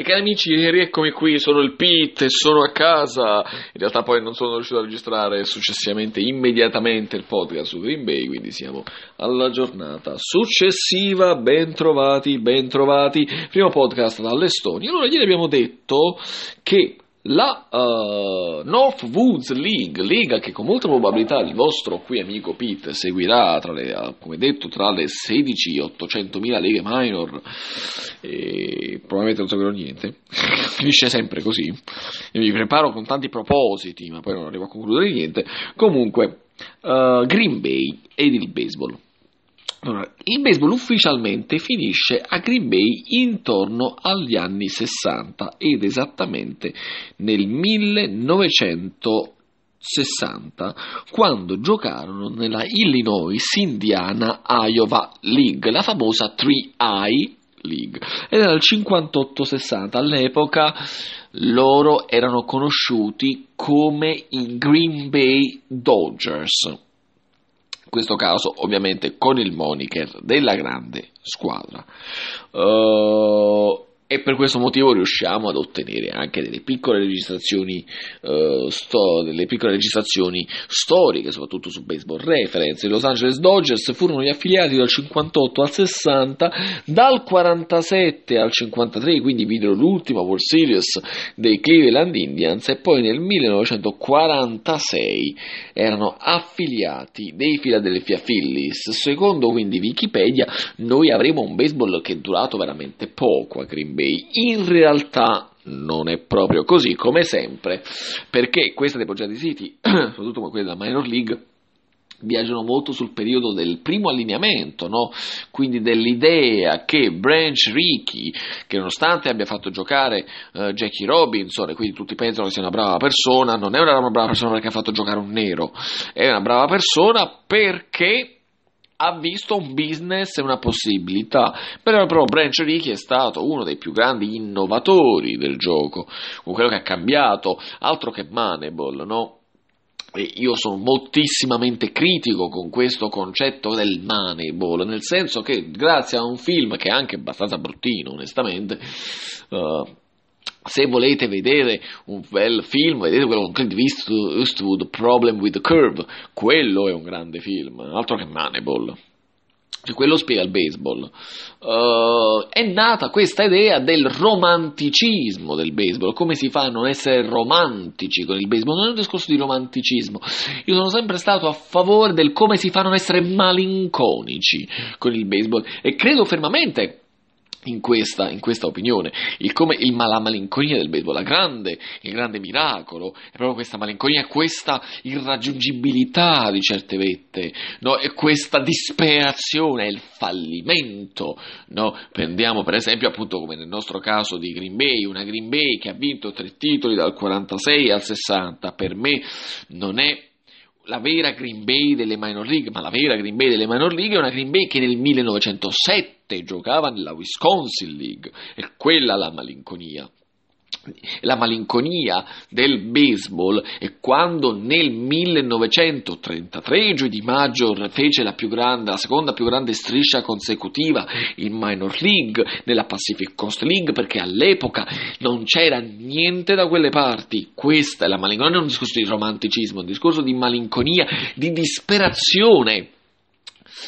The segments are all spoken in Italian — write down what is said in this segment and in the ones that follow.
E cari amici, rieccomi qui, sono il Pit e sono a casa. In realtà poi non sono riuscito a registrare successivamente, immediatamente il podcast su Green Bay, quindi siamo alla giornata successiva. Ben trovati, ben trovati. Primo podcast dall'Estonia. Allora, ieri abbiamo detto che la uh, North Woods League, lega che con molta probabilità il vostro qui amico Pete seguirà, le, uh, come detto, tra le 16 e 800.000 leghe minor, e probabilmente non seguirò niente, finisce sempre così, Io mi preparo con tanti propositi, ma poi non arrivo a concludere niente, comunque uh, Green Bay ed il baseball. Allora, il baseball ufficialmente finisce a Green Bay intorno agli anni 60 ed esattamente nel 1960 quando giocarono nella Illinois Indiana Iowa League, la famosa 3I League. Ed era il 58-60, all'epoca loro erano conosciuti come i Green Bay Dodgers in questo caso ovviamente con il moniker della grande squadra. Uh, e per questo motivo riusciamo ad ottenere anche delle piccole registrazioni, uh, sto- delle piccole registrazioni storiche, soprattutto su baseball reference. I Los Angeles Dodgers furono gli affiliati dal 58 al 60, dal 47 al 53, quindi videro l'ultima World Series dei Cleveland Indians e poi nel 1946 erano affiliati dei Philadelphia Phillies. Secondo quindi Wikipedia, noi avremo un baseball che è durato veramente poco a Green Bay. In realtà non è proprio così, come sempre, perché questi depositati siti, soprattutto quelli della Minor League, viaggiano molto sul periodo del primo allineamento, no? quindi dell'idea che Branch Rickey, che nonostante abbia fatto giocare uh, Jackie Robinson, e quindi tutti pensano che sia una brava persona, non è una brava persona perché ha fatto giocare un nero, è una brava persona perché ha visto un business e una possibilità. Però, però Branch Rickey è stato uno dei più grandi innovatori del gioco, con quello che ha cambiato, altro che Moneyball, no? E io sono moltissimamente critico con questo concetto del Moneyball, nel senso che grazie a un film che è anche abbastanza bruttino, onestamente, uh, se volete vedere un bel film, vedete quello con Clint Eastwood, Problem with the Curve, quello è un grande film, altro che Moneyball. Cioè, quello spiega il baseball. Uh, è nata questa idea del romanticismo del baseball. Come si fa a non essere romantici con il baseball? Non è un discorso di romanticismo. Io sono sempre stato a favore del come si fa a non essere malinconici con il baseball e credo fermamente in questa, in questa, opinione. Il come, il, la malinconia del baseball, grande, il grande miracolo, è proprio questa malinconia, questa irraggiungibilità di certe vette, no? e questa disperazione, il fallimento. No? Prendiamo per esempio, appunto, come nel nostro caso di Green Bay, una Green Bay che ha vinto tre titoli dal 46 al 60, per me non è la vera Green Bay delle minor league, ma la vera Green Bay delle minor league è una Green Bay che nel 1907 giocava nella Wisconsin League, è quella la malinconia. La malinconia del baseball è quando nel 1933 Joe DiMaggio fece la, più grande, la seconda più grande striscia consecutiva in minor league nella Pacific Coast League perché all'epoca non c'era niente da quelle parti. Questa è la malinconia non è un discorso di romanticismo è un discorso di malinconia di disperazione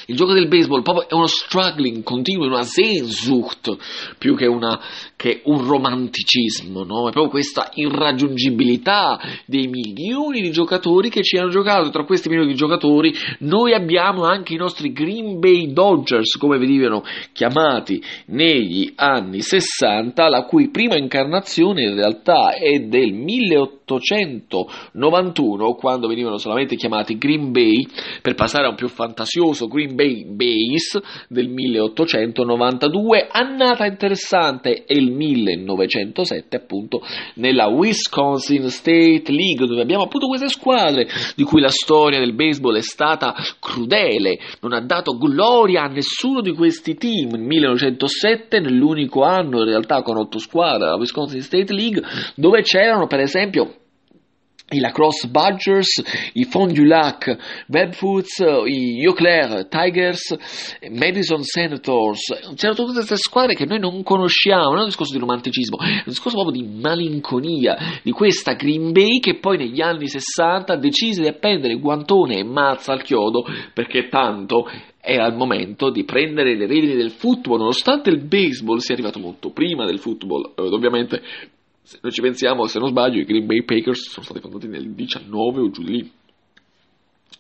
il gioco del baseball proprio è uno struggling continuo, una Sehnsucht più che, una, che un romanticismo, no? È proprio questa irraggiungibilità dei milioni di giocatori che ci hanno giocato. Tra questi milioni di giocatori noi abbiamo anche i nostri Green Bay Dodgers, come venivano chiamati negli anni 60, la cui prima incarnazione in realtà è del 1891, quando venivano solamente chiamati Green Bay, per passare a un più fantasioso Green Green Bay Base del 1892, annata interessante è il 1907 appunto nella Wisconsin State League dove abbiamo appunto queste squadre di cui la storia del baseball è stata crudele, non ha dato gloria a nessuno di questi team. Nel 1907, nell'unico anno in realtà con otto squadre, la Wisconsin State League, dove c'erano per esempio i Lacrosse Badgers, i Fond du Lac, Webfoots, i Eau Tigers, Madison Senators, c'erano tutte queste squadre che noi non conosciamo, non è un discorso di romanticismo, è un discorso proprio di malinconia di questa Green Bay che poi negli anni 60 decise di appendere guantone e mazza al chiodo perché tanto era il momento di prendere le redini del football, nonostante il baseball sia arrivato molto prima del football, ovviamente se noi ci pensiamo, se non sbaglio, i Green Bay Packers sono stati fondati nel 19 o giù lì.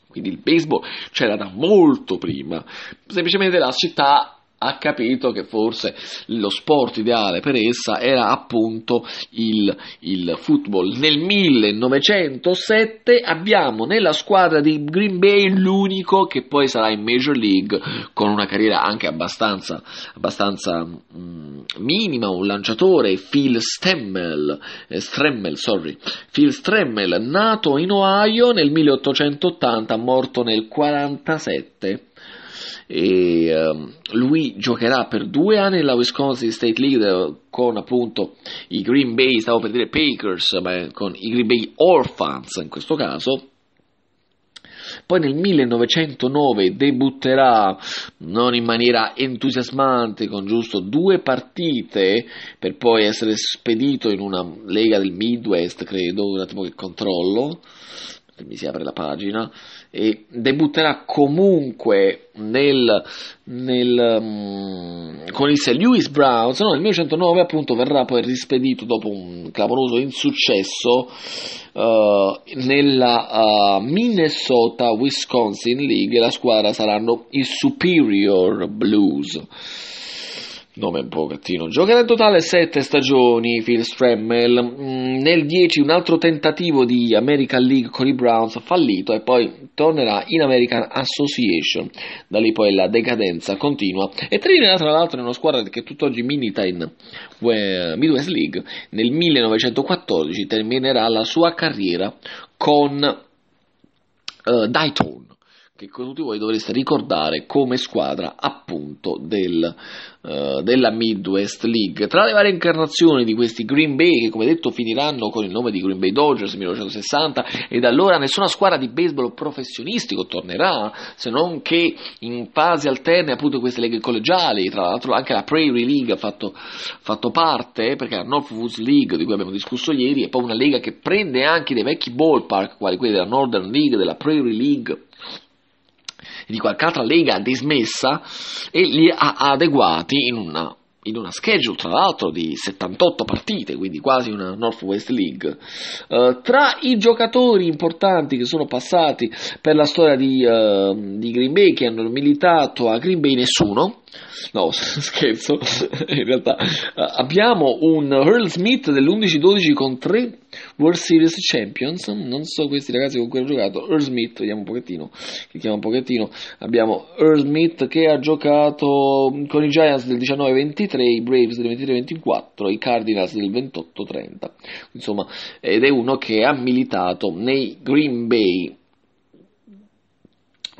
Quindi il baseball c'era da molto prima. Semplicemente la città ha capito che forse lo sport ideale per essa era appunto il, il, football. Nel 1907 abbiamo nella squadra di Green Bay l'unico che poi sarà in Major League con una carriera anche abbastanza, abbastanza mm, minima, un lanciatore, Phil Stemmel, eh, Stremmel, sorry, Phil Stremmel, nato in Ohio nel 1880, morto nel 1947 e um, lui giocherà per due anni nella Wisconsin State League con appunto i Green Bay, stavo per dire Packers, ma con i Green Bay Orphans in questo caso. Poi nel 1909 debutterà non in maniera entusiasmante con giusto due partite per poi essere spedito in una lega del Midwest, credo, un attimo che controllo, mi si apre la pagina e debutterà comunque nel, nel, um, con il St. Louis Browns, no, nel 1909 appunto verrà poi rispedito dopo un clamoroso insuccesso uh, nella uh, Minnesota Wisconsin League la squadra saranno i Superior Blues nome un pochettino. Giocherà in totale 7 stagioni Phil Stremmel, mm, nel 10 un altro tentativo di American League con i Browns fallito e poi tornerà in American Association, da lì poi la decadenza continua. E terminerà tra l'altro in una squadra che tutt'oggi milita in Midwest League, nel 1914 terminerà la sua carriera con uh, Dayton che tutti voi dovreste ricordare come squadra appunto del, uh, della Midwest League. Tra le varie incarnazioni di questi Green Bay, che come detto finiranno con il nome di Green Bay Dodgers 1960, e da allora nessuna squadra di baseball professionistico tornerà, se non che in fasi alterne appunto queste leghe collegiali, tra l'altro anche la Prairie League ha fatto, fatto parte, perché la North Woods League di cui abbiamo discusso ieri, è poi una lega che prende anche dei vecchi ballpark, quali quelli della Northern League, della Prairie League, di qualche altra lega dismessa e li ha adeguati in una in una schedule tra l'altro di 78 partite, quindi quasi una Northwest League. Uh, tra i giocatori importanti che sono passati per la storia di, uh, di Green Bay, che hanno militato a Green Bay, nessuno. No, scherzo, in realtà abbiamo un Earl Smith dell'11-12 con 3 World Series Champions, non so questi ragazzi con cui ho giocato, Earl Smith, vediamo un pochettino, clicchiamo un pochettino, abbiamo Earl Smith che ha giocato con i Giants del 19-23, i Braves del 23-24, i Cardinals del 28-30, insomma, ed è uno che ha militato nei Green Bay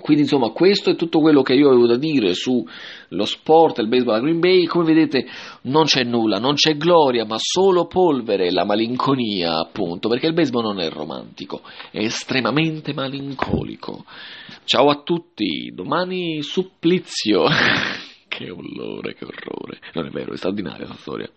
quindi insomma questo è tutto quello che io avevo da dire sullo sport il baseball a Green Bay, come vedete non c'è nulla, non c'è gloria, ma solo polvere e la malinconia appunto, perché il baseball non è romantico, è estremamente malincolico. Ciao a tutti, domani supplizio. che orrore, che orrore. Non è vero, è straordinaria la storia.